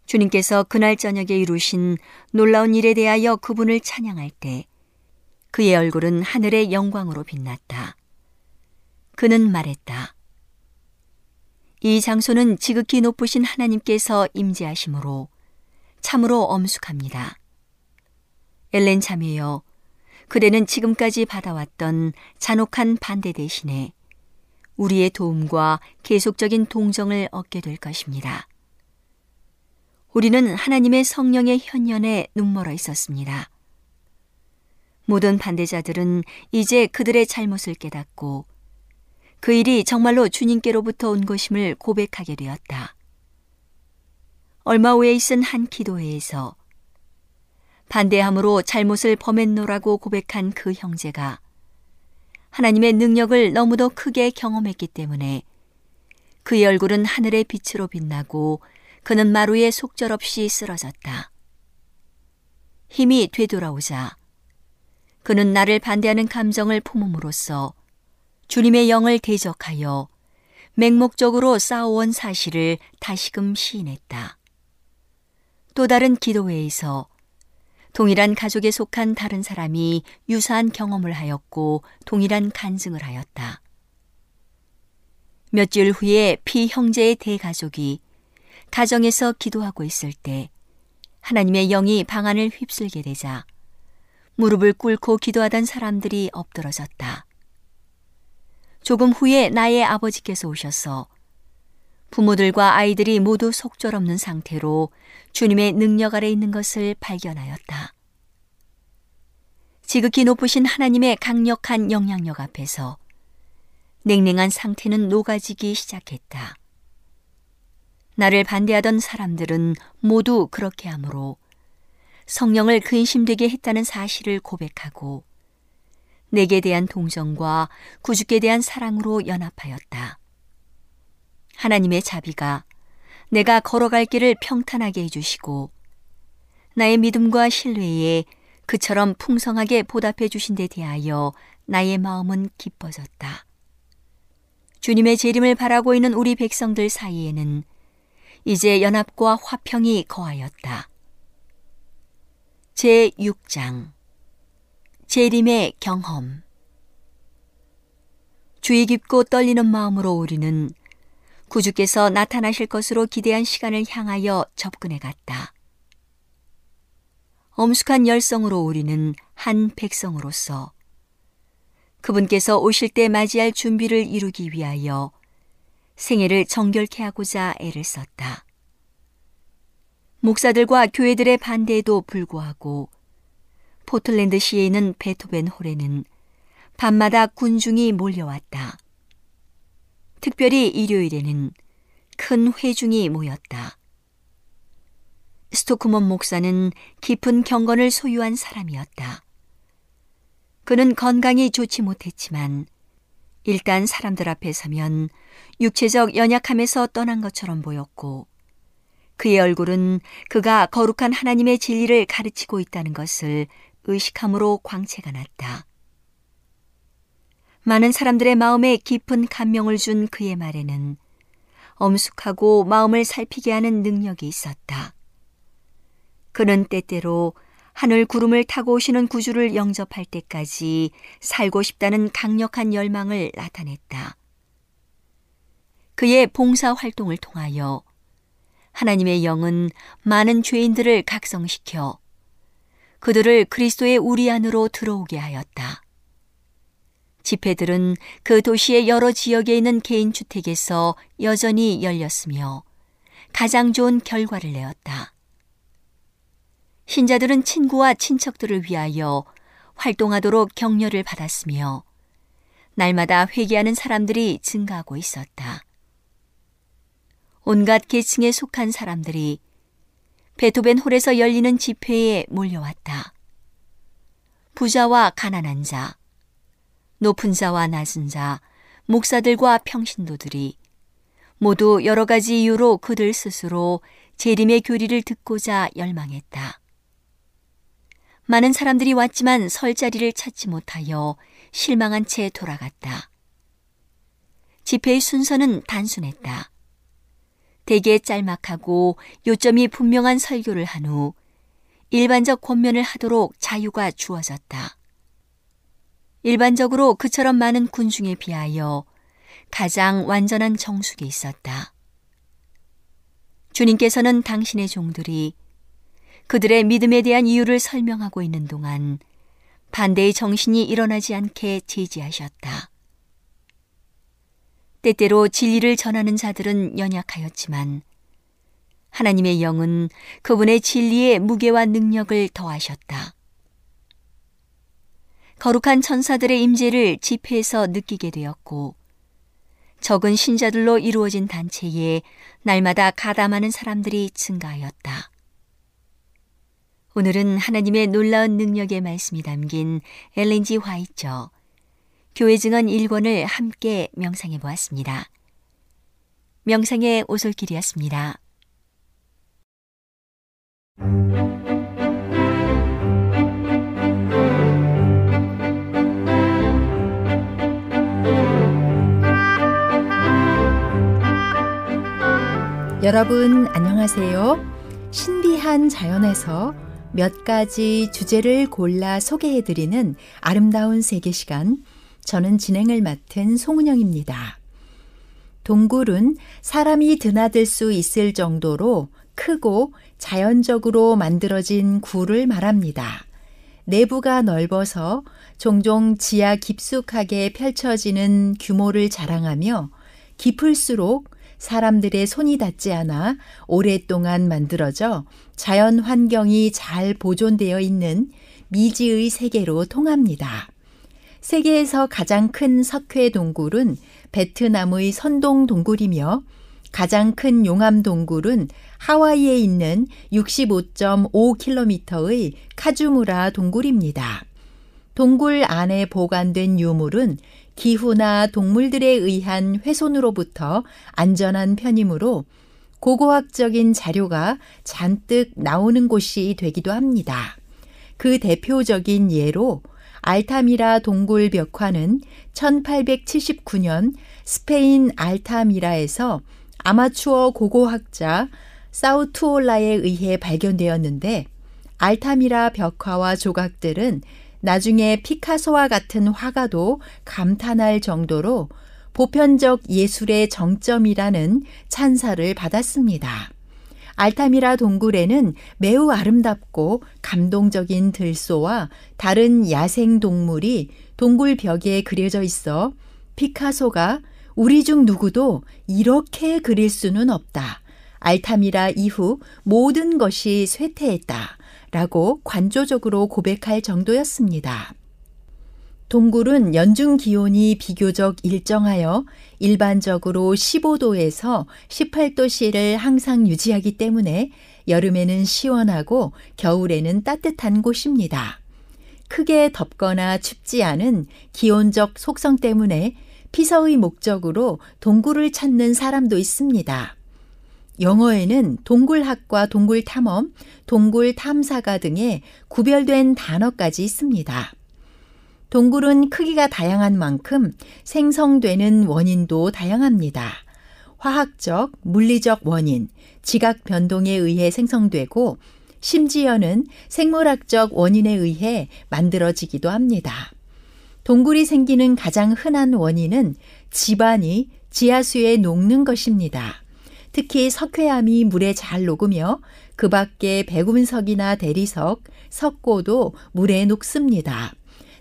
주님께서 그날 저녁에 이루신 놀라운 일에 대하여 그분을 찬양할 때 그의 얼굴은 하늘의 영광으로 빛났다. 그는 말했다. 이 장소는 지극히 높으신 하나님께서 임재하심으로 참으로 엄숙합니다. 엘렌 자매여, 그대는 지금까지 받아왔던 잔혹한 반대 대신에 우리의 도움과 계속적인 동정을 얻게 될 것입니다. 우리는 하나님의 성령의 현연에 눈멀어 있었습니다. 모든 반대자들은 이제 그들의 잘못을 깨닫고 그 일이 정말로 주님께로부터 온 것임을 고백하게 되었다. 얼마 후에 있은 한 기도회에서 반대함으로 잘못을 범했노라고 고백한 그 형제가 하나님의 능력을 너무도 크게 경험했기 때문에 그의 얼굴은 하늘의 빛으로 빛나고 그는 마루에 속절없이 쓰러졌다. 힘이 되돌아오자 그는 나를 반대하는 감정을 품음으로써 주님의 영을 대적하여 맹목적으로 싸워온 사실을 다시금 시인했다. 또 다른 기도회에서 동일한 가족에 속한 다른 사람이 유사한 경험을 하였고 동일한 간증을 하였다. 몇 주일 후에 피 형제의 대가족이 가정에서 기도하고 있을 때 하나님의 영이 방안을 휩쓸게 되자 무릎을 꿇고 기도하던 사람들이 엎드러졌다. 조금 후에 나의 아버지께서 오셔서 부모들과 아이들이 모두 속절없는 상태로 주님의 능력 아래 있는 것을 발견하였다. 지극히 높으신 하나님의 강력한 영향력 앞에서 냉랭한 상태는 녹아지기 시작했다. 나를 반대하던 사람들은 모두 그렇게 하므로 성령을 근심되게 했다는 사실을 고백하고 내게 대한 동정과 구주께 대한 사랑으로 연합하였다. 하나님의 자비가 내가 걸어갈 길을 평탄하게 해주시고 나의 믿음과 신뢰에 그처럼 풍성하게 보답해 주신 데 대하여 나의 마음은 기뻐졌다. 주님의 재림을 바라고 있는 우리 백성들 사이에는 이제 연합과 화평이 거하였다. 제 6장 재림의 경험 주의 깊고 떨리는 마음으로 우리는 구주께서 나타나실 것으로 기대한 시간을 향하여 접근해 갔다. 엄숙한 열성으로 우리는 한 백성으로서 그분께서 오실 때 맞이할 준비를 이루기 위하여 생애를 정결케 하고자 애를 썼다. 목사들과 교회들의 반대에도 불구하고 포틀랜드 시에 있는 베토벤 홀에는 밤마다 군중이 몰려왔다. 특별히 일요일에는 큰 회중이 모였다. 스토크먼 목사는 깊은 경건을 소유한 사람이었다. 그는 건강이 좋지 못했지만 일단 사람들 앞에 서면 육체적 연약함에서 떠난 것처럼 보였고 그의 얼굴은 그가 거룩한 하나님의 진리를 가르치고 있다는 것을 의식함으로 광채가 났다. 많은 사람들의 마음에 깊은 감명을 준 그의 말에는 엄숙하고 마음을 살피게 하는 능력이 있었다. 그는 때때로 하늘 구름을 타고 오시는 구주를 영접할 때까지 살고 싶다는 강력한 열망을 나타냈다. 그의 봉사 활동을 통하여 하나님의 영은 많은 죄인들을 각성시켜 그들을 그리스도의 우리 안으로 들어오게 하였다. 집회들은 그 도시의 여러 지역에 있는 개인 주택에서 여전히 열렸으며 가장 좋은 결과를 내었다. 신자들은 친구와 친척들을 위하여 활동하도록 격려를 받았으며 날마다 회개하는 사람들이 증가하고 있었다. 온갖 계층에 속한 사람들이 베토벤 홀에서 열리는 집회에 몰려왔다. 부자와 가난한 자, 높은 자와 낮은 자, 목사들과 평신도들이 모두 여러 가지 이유로 그들 스스로 재림의 교리를 듣고자 열망했다. 많은 사람들이 왔지만 설 자리를 찾지 못하여 실망한 채 돌아갔다. 집회의 순서는 단순했다. 대개 짤막하고 요점이 분명한 설교를 한 후 일반적 권면을 하도록 자유가 주어졌다. 일반적으로 그처럼 많은 군중에 비하여 가장 완전한 정숙이 있었다. 주님께서는 당신의 종들이 그들의 믿음에 대한 이유를 설명하고 있는 동안 반대의 정신이 일어나지 않게 제지하셨다. 때때로 진리를 전하는 자들은 연약하였지만 하나님의 영은 그분의 진리의 무게와 능력을 더하셨다. 거룩한 천사들의 임재를 집회에서 느끼게 되었고 적은 신자들로 이루어진 단체에 날마다 가담하는 사람들이 증가하였다. 오늘은 하나님의 놀라운 능력의 말씀이 담긴 엘렌지 화이처 교회 증언 1권을 함께 명상해 보았습니다. 명상의 오솔길이었습니다. 여러분 안녕하세요. 신비한 자연에서 몇 가지 주제를 골라 소개해 드리는 아름다운 세계 시간. 저는 진행을 맡은 송은영입니다. 동굴은 사람이 드나들 수 있을 정도로 크고 자연적으로 만들어진 굴을 말합니다. 내부가 넓어서 종종 지하 깊숙하게 펼쳐지는 규모를 자랑하며 깊을수록 사람들의 손이 닿지 않아 오랫동안 만들어져 자연 환경이 잘 보존되어 있는 미지의 세계로 통합니다. 세계에서 가장 큰 석회 동굴은 베트남의 선동 동굴이며 가장 큰 용암 동굴은 하와이에 있는 65.5km의 카주무라 동굴입니다. 동굴 안에 보관된 유물은 기후나 동물들에 의한 훼손으로부터 안전한 편이므로 고고학적인 자료가 잔뜩 나오는 곳이 되기도 합니다. 그 대표적인 예로 알타미라 동굴 벽화는 1879년 스페인 알타미라에서 아마추어 고고학자 사우투올라에 의해 발견되었는데 알타미라 벽화와 조각들은 나중에 피카소와 같은 화가도 감탄할 정도로 보편적 예술의 정점이라는 찬사를 받았습니다. 알타미라 동굴에는 매우 아름답고 감동적인 들소와 다른 야생 동물이 동굴 벽에 그려져 있어 피카소가 우리 중 누구도 이렇게 그릴 수는 없다. 알타미라 이후 모든 것이 쇠퇴했다. 라고 관조적으로 고백할 정도였습니다. 동굴은 연중 기온이 비교적 일정하여 일반적으로 15도에서 18도씨를 항상 유지하기 때문에 여름에는 시원하고 겨울에는 따뜻한 곳입니다. 크게 덥거나 춥지 않은 기온적 속성 때문에 피서의 목적으로 동굴을 찾는 사람도 있습니다. 영어에는 동굴학과 동굴탐험, 동굴탐사가 등의 구별된 단어까지 있습니다. 동굴은 크기가 다양한 만큼 생성되는 원인도 다양합니다. 화학적, 물리적 원인, 지각 변동에 의해 생성되고 심지어는 생물학적 원인에 의해 만들어지기도 합니다. 동굴이 생기는 가장 흔한 원인은 집안이 지하수에 녹는 것입니다. 특히 석회암이 물에 잘 녹으며 그 밖에 배군석이나 대리석, 석고도 물에 녹습니다.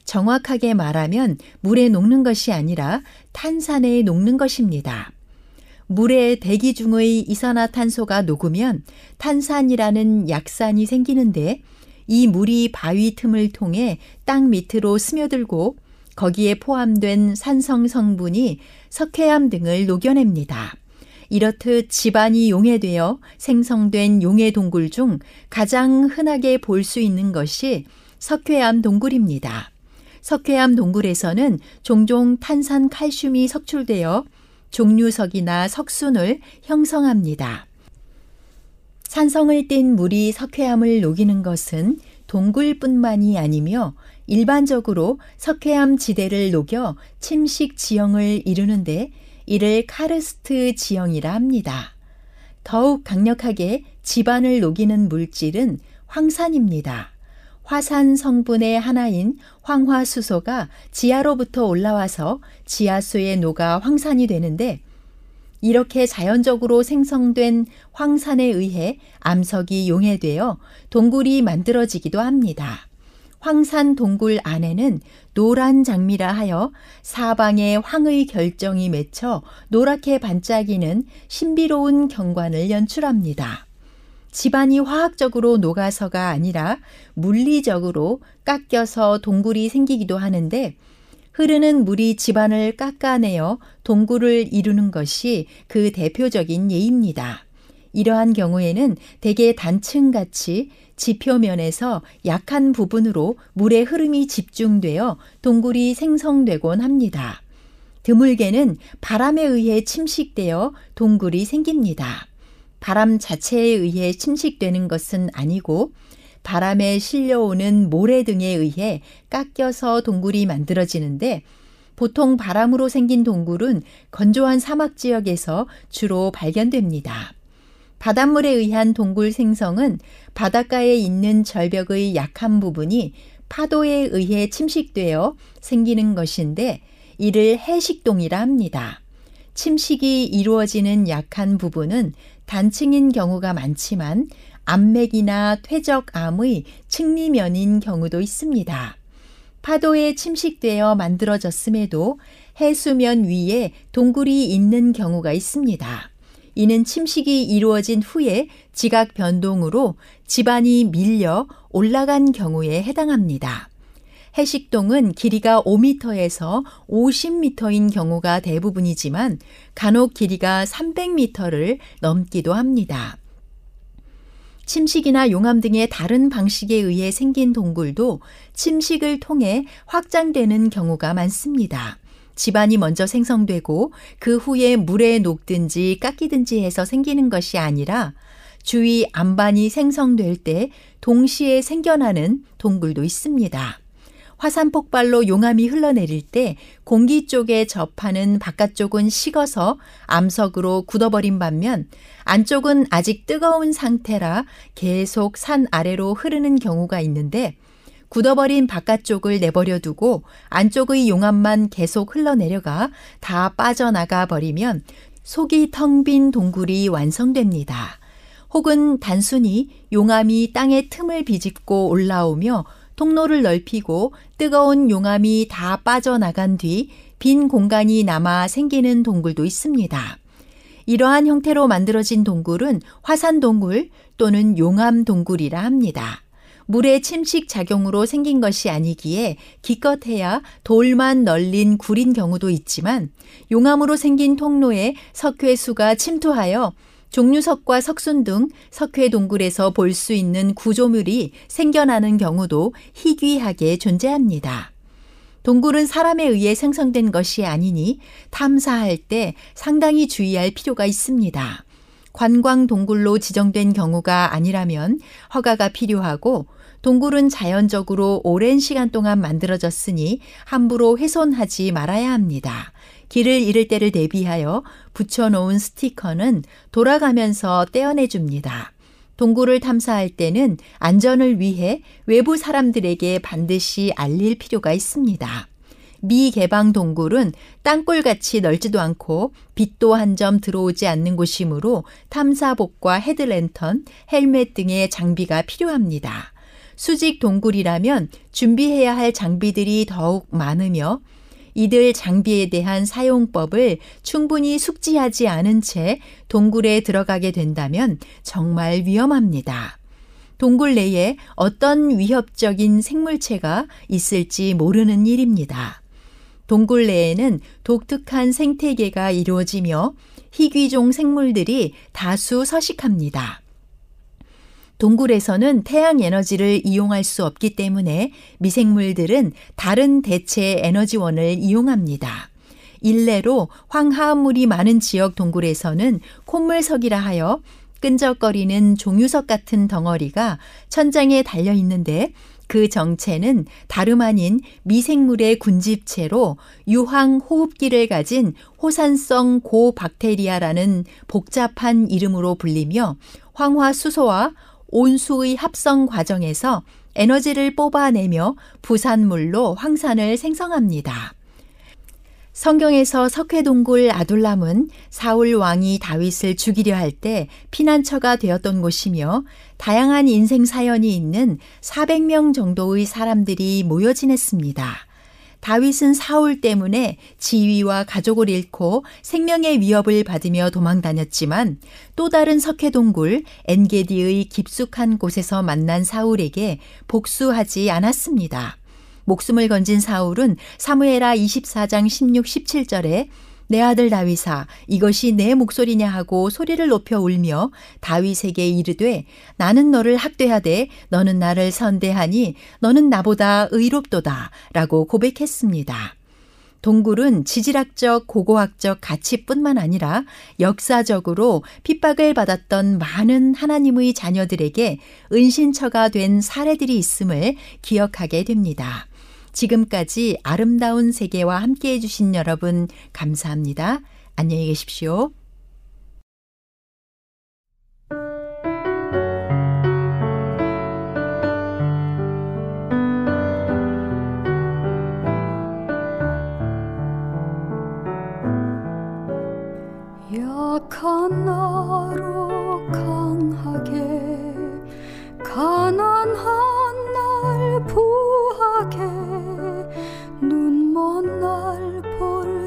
정확하게 말하면 물에 녹는 것이 아니라 탄산에 녹는 것입니다. 물에 대기 중의 이산화탄소가 녹으면 탄산이라는 약산이 생기는데 이 물이 바위 틈을 통해 땅 밑으로 스며들고 거기에 포함된 산성 성분이 석회암 등을 녹여냅니다. 이렇듯 집안이 용해되어 생성된 용해 동굴 중 가장 흔하게 볼 수 있는 것이 석회암 동굴입니다. 석회암 동굴에서는 종종 탄산 칼슘이 석출되어 종류석이나 석순을 형성합니다. 산성을 띤 물이 석회암을 녹이는 것은 동굴뿐만이 아니며 일반적으로 석회암 지대를 녹여 침식 지형을 이루는데 이를 카르스트 지형이라 합니다. 더욱 강력하게 집안을 녹이는 물질은 황산입니다. 화산 성분의 하나인 황화수소가 지하로부터 올라와서 지하수에 녹아 황산이 되는데 이렇게 자연적으로 생성된 황산에 의해 암석이 용해되어 동굴이 만들어지기도 합니다. 황산 동굴 안에는 노란 장미라 하여 사방에 황의 결정이 맺혀 노랗게 반짝이는 신비로운 경관을 연출합니다. 집안이 화학적으로 녹아서가 아니라 물리적으로 깎여서 동굴이 생기기도 하는데 흐르는 물이 집안을 깎아내어 동굴을 이루는 것이 그 대표적인 예입니다. 이러한 경우에는 대개 단층같이 지표면에서 약한 부분으로 물의 흐름이 집중되어 동굴이 생성되곤 합니다. 드물게는 바람에 의해 침식되어 동굴이 생깁니다. 바람 자체에 의해 침식되는 것은 아니고 바람에 실려오는 모래 등에 의해 깎여서 동굴이 만들어지는데 보통 바람으로 생긴 동굴은 건조한 사막 지역에서 주로 발견됩니다. 바닷물에 의한 동굴 생성은 바닷가에 있는 절벽의 약한 부분이 파도에 의해 침식되어 생기는 것인데 이를 해식동이라 합니다. 침식이 이루어지는 약한 부분은 단층인 경우가 많지만 암맥이나 퇴적암의 층리면인 경우도 있습니다. 파도에 침식되어 만들어졌음에도 해수면 위에 동굴이 있는 경우가 있습니다. 이는 침식이 이루어진 후에 지각 변동으로 집안이 밀려 올라간 경우에 해당합니다. 해식동은 길이가 5m에서 50m인 경우가 대부분이지만 간혹 길이가 300m를 넘기도 합니다. 침식이나 용암 등의 다른 방식에 의해 생긴 동굴도 침식을 통해 확장되는 경우가 많습니다. 집안이 먼저 생성되고 그 후에 물에 녹든지 깎이든지 해서 생기는 것이 아니라 주위 안반이 생성될 때 동시에 생겨나는 동굴도 있습니다. 화산 폭발로 용암이 흘러내릴 때 공기 쪽에 접하는 바깥쪽은 식어서 암석으로 굳어버린 반면 안쪽은 아직 뜨거운 상태라 계속 산 아래로 흐르는 경우가 있는데 굳어버린 바깥쪽을 내버려 두고 안쪽의 용암만 계속 흘러내려가 다 빠져나가 버리면 속이 텅 빈 동굴이 완성됩니다. 혹은 단순히 용암이 땅의 틈을 비집고 올라오며 통로를 넓히고 뜨거운 용암이 다 빠져나간 뒤 빈 공간이 남아 생기는 동굴도 있습니다. 이러한 형태로 만들어진 동굴은 화산 동굴 또는 용암 동굴이라 합니다. 물의 침식 작용으로 생긴 것이 아니기에 기껏해야 돌만 널린 굴인 경우도 있지만 용암으로 생긴 통로에 석회 수가 침투하여 종류석과 석순 등 석회 동굴에서 볼 수 있는 구조물이 생겨나는 경우도 희귀하게 존재합니다. 동굴은 사람에 의해 생성된 것이 아니니 탐사할 때 상당히 주의할 필요가 있습니다. 관광 동굴로 지정된 경우가 아니라면 허가가 필요하고 동굴은 자연적으로 오랜 시간 동안 만들어졌으니 함부로 훼손하지 말아야 합니다. 길을 잃을 때를 대비하여 붙여놓은 스티커는 돌아가면서 떼어내줍니다. 동굴을 탐사할 때는 안전을 위해 외부 사람들에게 반드시 알릴 필요가 있습니다. 미개방 동굴은 땅굴같이 넓지도 않고 빛도 한 점 들어오지 않는 곳이므로 탐사복과 헤드랜턴, 헬멧 등의 장비가 필요합니다. 수직 동굴이라면 준비해야 할 장비들이 더욱 많으며 이들 장비에 대한 사용법을 충분히 숙지하지 않은 채 동굴에 들어가게 된다면 정말 위험합니다. 동굴 내에 어떤 위협적인 생물체가 있을지 모르는 일입니다. 동굴 내에는 독특한 생태계가 이루어지며 희귀종 생물들이 다수 서식합니다. 동굴에서는 태양 에너지를 이용할 수 없기 때문에 미생물들은 다른 대체 에너지원을 이용합니다. 일례로 황화합물이 많은 지역 동굴에서는 콧물석이라 하여 끈적거리는 종유석 같은 덩어리가 천장에 달려 있는데 그 정체는 다름 아닌 미생물의 군집체로 유황 호흡기를 가진 호산성 고박테리아라는 복잡한 이름으로 불리며 황화수소와 온수의 합성 과정에서 에너지를 뽑아내며 부산물로 황산을 생성합니다. 성경에서 석회동굴 아둘람은 사울 왕이 다윗을 죽이려 할 때 피난처가 되었던 곳이며 다양한 인생 사연이 있는 400명 정도의 사람들이 모여 지냈습니다. 다윗은 사울 때문에 지위와 가족을 잃고 생명의 위협을 받으며 도망 다녔지만 또 다른 석회동굴 엔게디의 깊숙한 곳에서 만난 사울에게 복수하지 않았습니다. 목숨을 건진 사울은 사무에라 24장 16, 17절에 내 아들 다윗아 이것이 내 목소리냐 하고 소리를 높여 울며 다윗에게 이르되 나는 너를 학대하되 너는 나를 선대하니 너는 나보다 의롭도다 라고 고백했습니다. 동굴은 지질학적, 고고학적 가치뿐만 아니라 역사적으로 핍박을 받았던 많은 하나님의 자녀들에게 은신처가 된 사례들이 있음을 기억하게 됩니다. 지금까지 아름다운 세계와 함께 해주신 여러분 감사합니다. 안녕히 계십시오. 약한 나로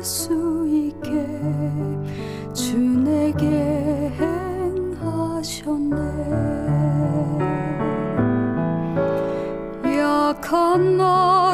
수 있게 주 내게 행하셨네. 약한 나